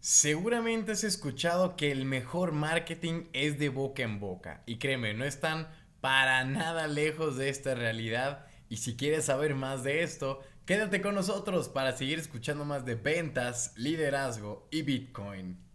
Seguramente has escuchado que el mejor marketing es de boca en boca. Y créeme, no están para nada lejos de esta realidad. Y si quieres saber más de esto, quédate con nosotros para seguir escuchando más de ventas, liderazgo y Bitcoin.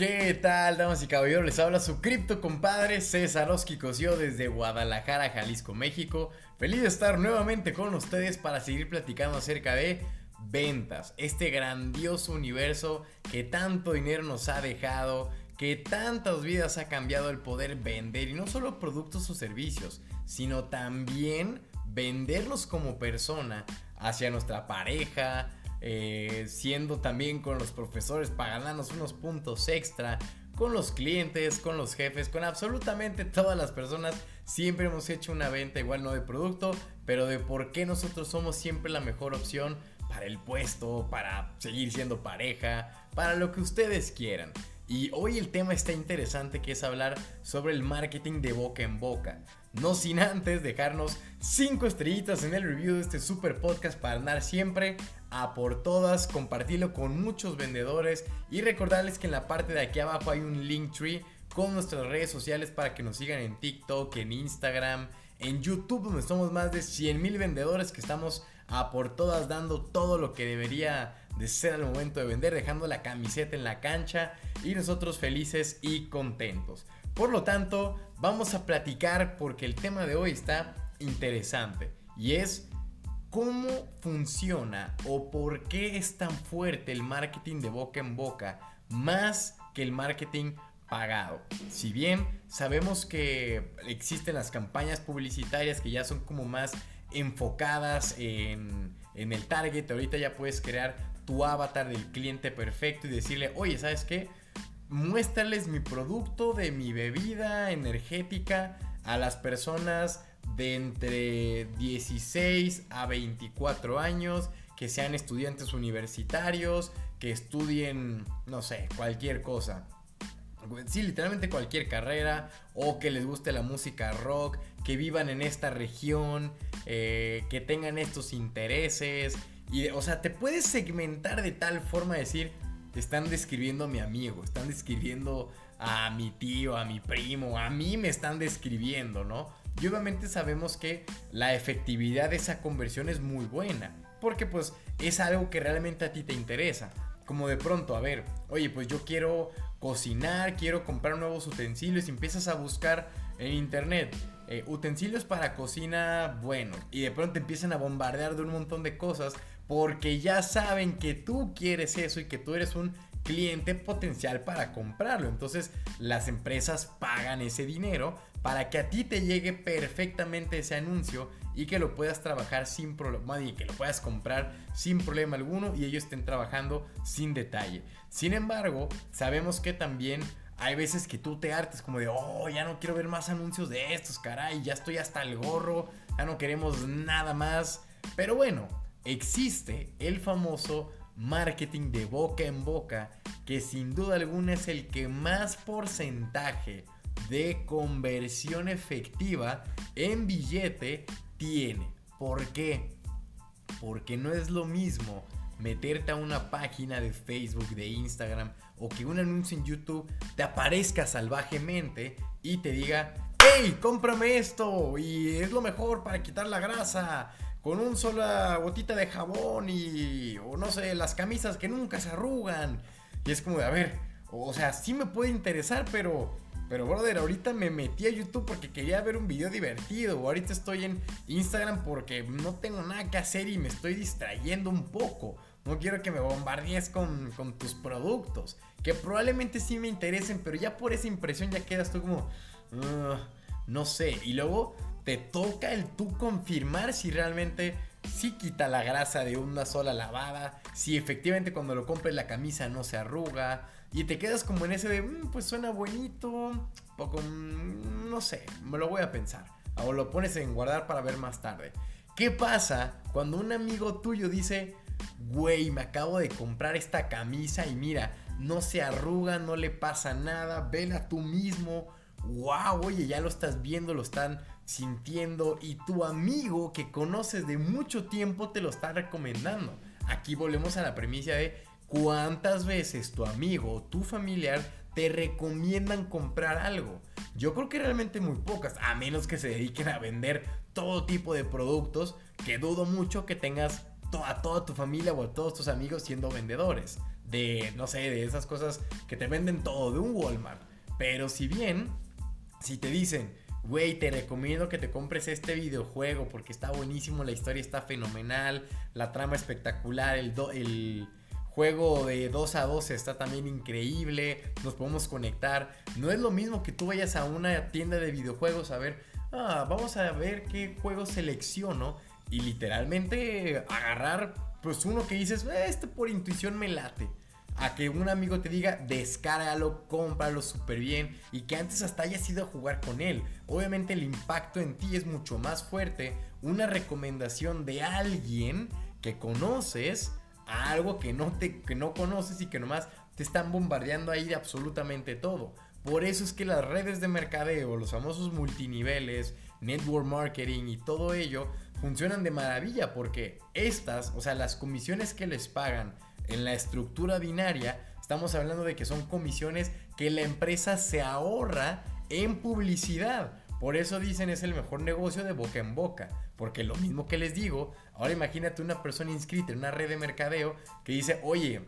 ¿Qué tal, damas y caballeros? Les habla su cripto compadre César Oski Cosio desde Guadalajara, Jalisco, México. Feliz de estar nuevamente con ustedes para seguir platicando acerca de ventas, este grandioso universo que tanto dinero nos ha dejado, que tantas vidas ha cambiado el poder vender y no solo productos o servicios, sino también venderlos como persona hacia nuestra pareja, eh, siendo también con los profesores para ganarnos unos puntos extra, con los clientes, con los jefes, con absolutamente todas las personas. Siempre hemos hecho una venta, igual no de producto, pero de por qué nosotros somos siempre la mejor opción para el puesto, para seguir siendo pareja, para lo que ustedes quieran. Y hoy el tema está interesante que es hablar sobre el marketing de boca en boca. No sin antes dejarnos 5 estrellitas en el review de este super podcast para andar siempre a por todas, compartirlo con muchos vendedores y recordarles que en la parte de aquí abajo hay un link tree con nuestras redes sociales para que nos sigan en TikTok, en Instagram, en YouTube, donde somos más de 100 mil vendedores que estamos a por todas dando todo lo que debería de ser al momento de vender, dejando la camiseta en la cancha y nosotros felices y contentos. Por lo tanto, vamos a platicar porque el tema de hoy está interesante y es cómo funciona o por qué es tan fuerte el marketing de boca en boca más que el marketing pagado. Si bien sabemos que existen las campañas publicitarias que ya son como más enfocadas en, en el target, ahorita ya puedes crear tu avatar del cliente perfecto y decirle, oye, ¿sabes qué? Muéstrales mi producto de mi bebida energética a las personas de entre 16 a 24 años, que sean estudiantes universitarios, que estudien, no sé, cualquier cosa. Sí, literalmente cualquier carrera, o que les guste la música rock, que vivan en esta región, eh, que tengan estos intereses. Y, o sea, te puedes segmentar de tal forma de decir, están describiendo a mi amigo, están describiendo a mi tío, a mi primo, a mí me están describiendo, ¿no? Y obviamente sabemos que la efectividad de esa conversión es muy buena, porque pues es algo que realmente a ti te interesa. Como de pronto, a ver, oye, pues yo quiero cocinar, quiero comprar nuevos utensilios y empiezas a buscar en internet eh, utensilios para cocina, bueno, y de pronto empiezan a bombardear de un montón de cosas porque ya saben que tú quieres eso y que tú eres un cliente potencial para comprarlo. Entonces las empresas pagan ese dinero para que a ti te llegue perfectamente ese anuncio y que lo puedas trabajar sin problema y que lo puedas comprar sin problema alguno y ellos estén trabajando sin detalle. Sin embargo, sabemos que también hay veces que tú te hartes como de, oh, ya no quiero ver más anuncios de estos, caray, ya estoy hasta el gorro, ya no queremos nada más. Pero bueno, existe el famoso marketing de boca en boca, que sin duda alguna es el que más porcentaje de conversión efectiva en billete tiene. ¿Por qué? Porque no es lo mismo meterte a una página de Facebook, de Instagram o que un anuncio en YouTube te aparezca salvajemente y te diga, hey, cómprame esto y es lo mejor para quitar la grasa con un sola gotita de jabón y, o no sé, las camisas que nunca se arrugan. Y es como de, a ver, o sea, sí me puede interesar, pero, pero brother, ahorita me metí a YouTube porque quería ver un video divertido. Ahorita estoy en Instagram porque no tengo nada que hacer y me estoy distrayendo un poco. No quiero que me bombardees con, con tus productos. Que probablemente sí me interesen, pero ya por esa impresión ya quedas tú como... no sé. Y luego te toca el tú confirmar si realmente sí quita la grasa de una sola lavada, si efectivamente cuando lo compres la camisa no se arruga y te quedas como en ese de, mm, pues suena bonito, poco, mm, no sé, me lo voy a pensar. O lo pones en guardar para ver más tarde. ¿Qué pasa cuando un amigo tuyo dice, güey, me acabo de comprar esta camisa y mira, no se arruga, no le pasa nada, vela tú mismo, wow, oye, ya lo estás viendo, lo están sintiendo y tu amigo que conoces de mucho tiempo te lo está recomendando. Aquí volvemos a la premisa de cuántas veces tu amigo o tu familiar te recomiendan comprar algo. Yo creo que realmente muy pocas, a menos que se dediquen a vender todo tipo de productos, que dudo mucho que tengas a toda tu familia o a todos tus amigos siendo vendedores. De, no sé, de esas cosas que te venden todo, de un Walmart. Pero si bien, si te dicen, güey, te recomiendo que te compres este videojuego porque está buenísimo, la historia está fenomenal, la trama espectacular, el, el juego de 2 a 2 está también increíble, nos podemos conectar. No es lo mismo que tú vayas a una tienda de videojuegos a ver, ah, vamos a ver qué juego selecciono y literalmente agarrar pues uno que dices, eh, este por intuición me late. A que un amigo te diga, descárgalo, cómpralo súper bien y que antes hasta hayas ido a jugar con él. Obviamente el impacto en ti es mucho más fuerte. Una recomendación de alguien que conoces algo que no, te, que no conoces y que nomás te están bombardeando ahí de absolutamente todo. Por eso es que las redes de mercadeo, los famosos multiniveles, network marketing y todo ello funcionan de maravilla porque estas, o sea, las comisiones que les pagan en la estructura binaria, estamos hablando de que son comisiones que la empresa se ahorra en publicidad. Por eso dicen es el mejor negocio de boca en boca. Porque lo mismo que les digo, ahora imagínate una persona inscrita en una red de mercadeo que dice, oye,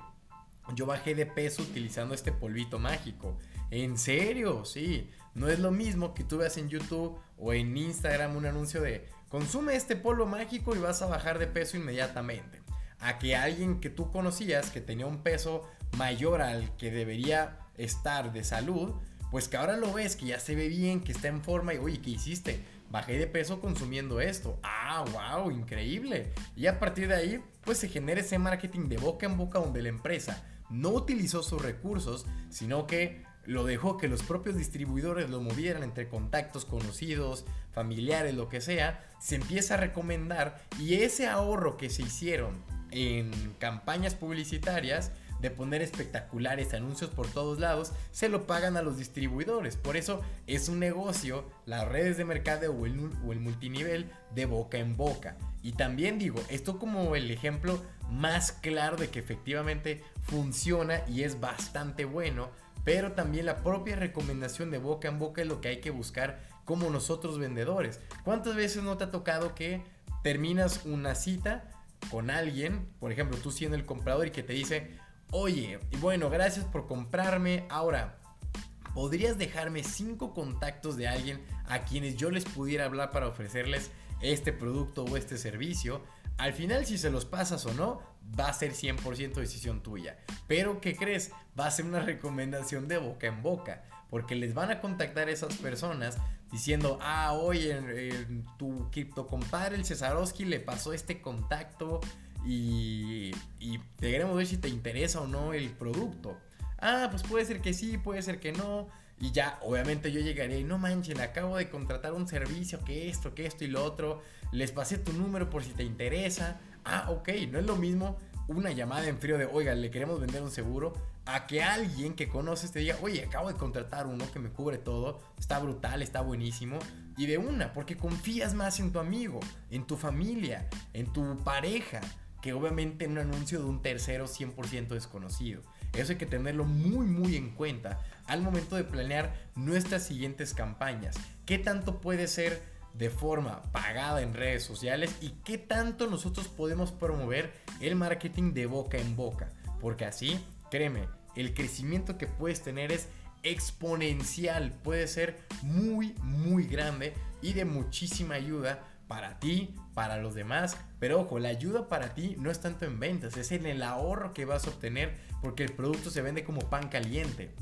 yo bajé de peso utilizando este polvito mágico. ¿En serio? Sí. No es lo mismo que tú veas en YouTube o en Instagram un anuncio de consume este polvo mágico y vas a bajar de peso inmediatamente. A que alguien que tú conocías que tenía un peso mayor al que debería estar de salud, pues que ahora lo ves, que ya se ve bien, que está en forma y oye, ¿qué hiciste? Bajé de peso consumiendo esto. Ah, wow, increíble. Y a partir de ahí, pues se genera ese marketing de boca en boca donde la empresa no utilizó sus recursos, sino que lo dejó que los propios distribuidores lo movieran entre contactos conocidos, familiares, lo que sea, se empieza a recomendar y ese ahorro que se hicieron en campañas publicitarias de poner espectaculares anuncios por todos lados, se lo pagan a los distribuidores. Por eso es un negocio, las redes de mercado o el, o el multinivel de boca en boca. Y también digo, esto como el ejemplo más claro de que efectivamente funciona y es bastante bueno, pero también la propia recomendación de boca en boca es lo que hay que buscar como nosotros vendedores. ¿Cuántas veces no te ha tocado que terminas una cita con alguien, por ejemplo, tú siendo el comprador y que te dice, Oye, y bueno, gracias por comprarme. Ahora, ¿podrías dejarme cinco contactos de alguien a quienes yo les pudiera hablar para ofrecerles este producto o este servicio? Al final, si se los pasas o no, va a ser 100% decisión tuya. Pero, ¿qué crees? Va a ser una recomendación de boca en boca. Porque les van a contactar esas personas diciendo, ah, oye, tu cripto compadre, el Cesarowski, le pasó este contacto y te queremos ver si te interesa o no el producto. Ah, pues puede ser que sí, puede ser que no. Y ya, obviamente yo llegaría y no manchen, acabo de contratar un servicio, que esto, que esto y lo otro. Les pasé tu número por si te interesa. Ah, ok, no es lo mismo una llamada en frío de, oiga, le queremos vender un seguro, a que alguien que conoces te diga, oye, acabo de contratar uno que me cubre todo, está brutal, está buenísimo. Y de una, porque confías más en tu amigo, en tu familia, en tu pareja que obviamente en un anuncio de un tercero 100% desconocido. Eso hay que tenerlo muy muy en cuenta al momento de planear nuestras siguientes campañas. ¿Qué tanto puede ser de forma pagada en redes sociales y qué tanto nosotros podemos promover el marketing de boca en boca? Porque así, créeme, el crecimiento que puedes tener es exponencial, puede ser muy muy grande y de muchísima ayuda para ti, para los demás. Pero ojo, la ayuda para ti no es tanto en ventas, es en el ahorro que vas a obtener porque el producto se vende como pan caliente.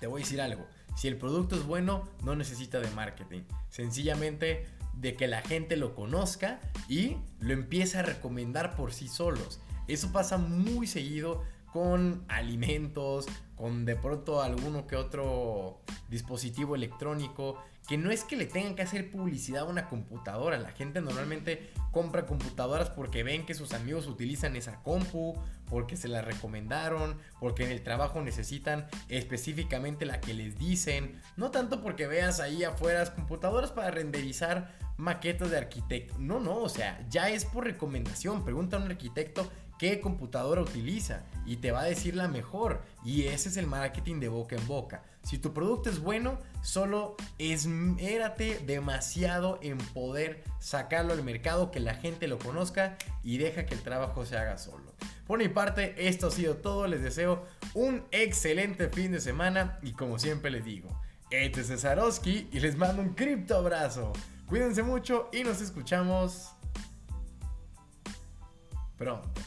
Te voy a decir algo, si el producto es bueno, no necesita de marketing. Sencillamente de que la gente lo conozca y lo empiece a recomendar por sí solos. Eso pasa muy seguido con alimentos, con de pronto alguno que otro dispositivo electrónico que no es que le tengan que hacer publicidad a una computadora. La gente normalmente compra computadoras porque ven que sus amigos utilizan esa compu, porque se la recomendaron, porque en el trabajo necesitan específicamente la que les dicen. No tanto porque veas ahí afuera computadoras para renderizar maquetas de arquitecto. No, no, o sea, ya es por recomendación. Pregunta a un arquitecto qué computadora utiliza y te va a decir la mejor. Y ese es el marketing de boca en boca. Si tu producto es bueno, solo esmérate demasiado en poder sacarlo al mercado, que la gente lo conozca y deja que el trabajo se haga solo. Por mi parte, esto ha sido todo. Les deseo un excelente fin de semana y como siempre les digo, este es Cesarowski y les mando un cripto abrazo. Cuídense mucho y nos escuchamos pronto.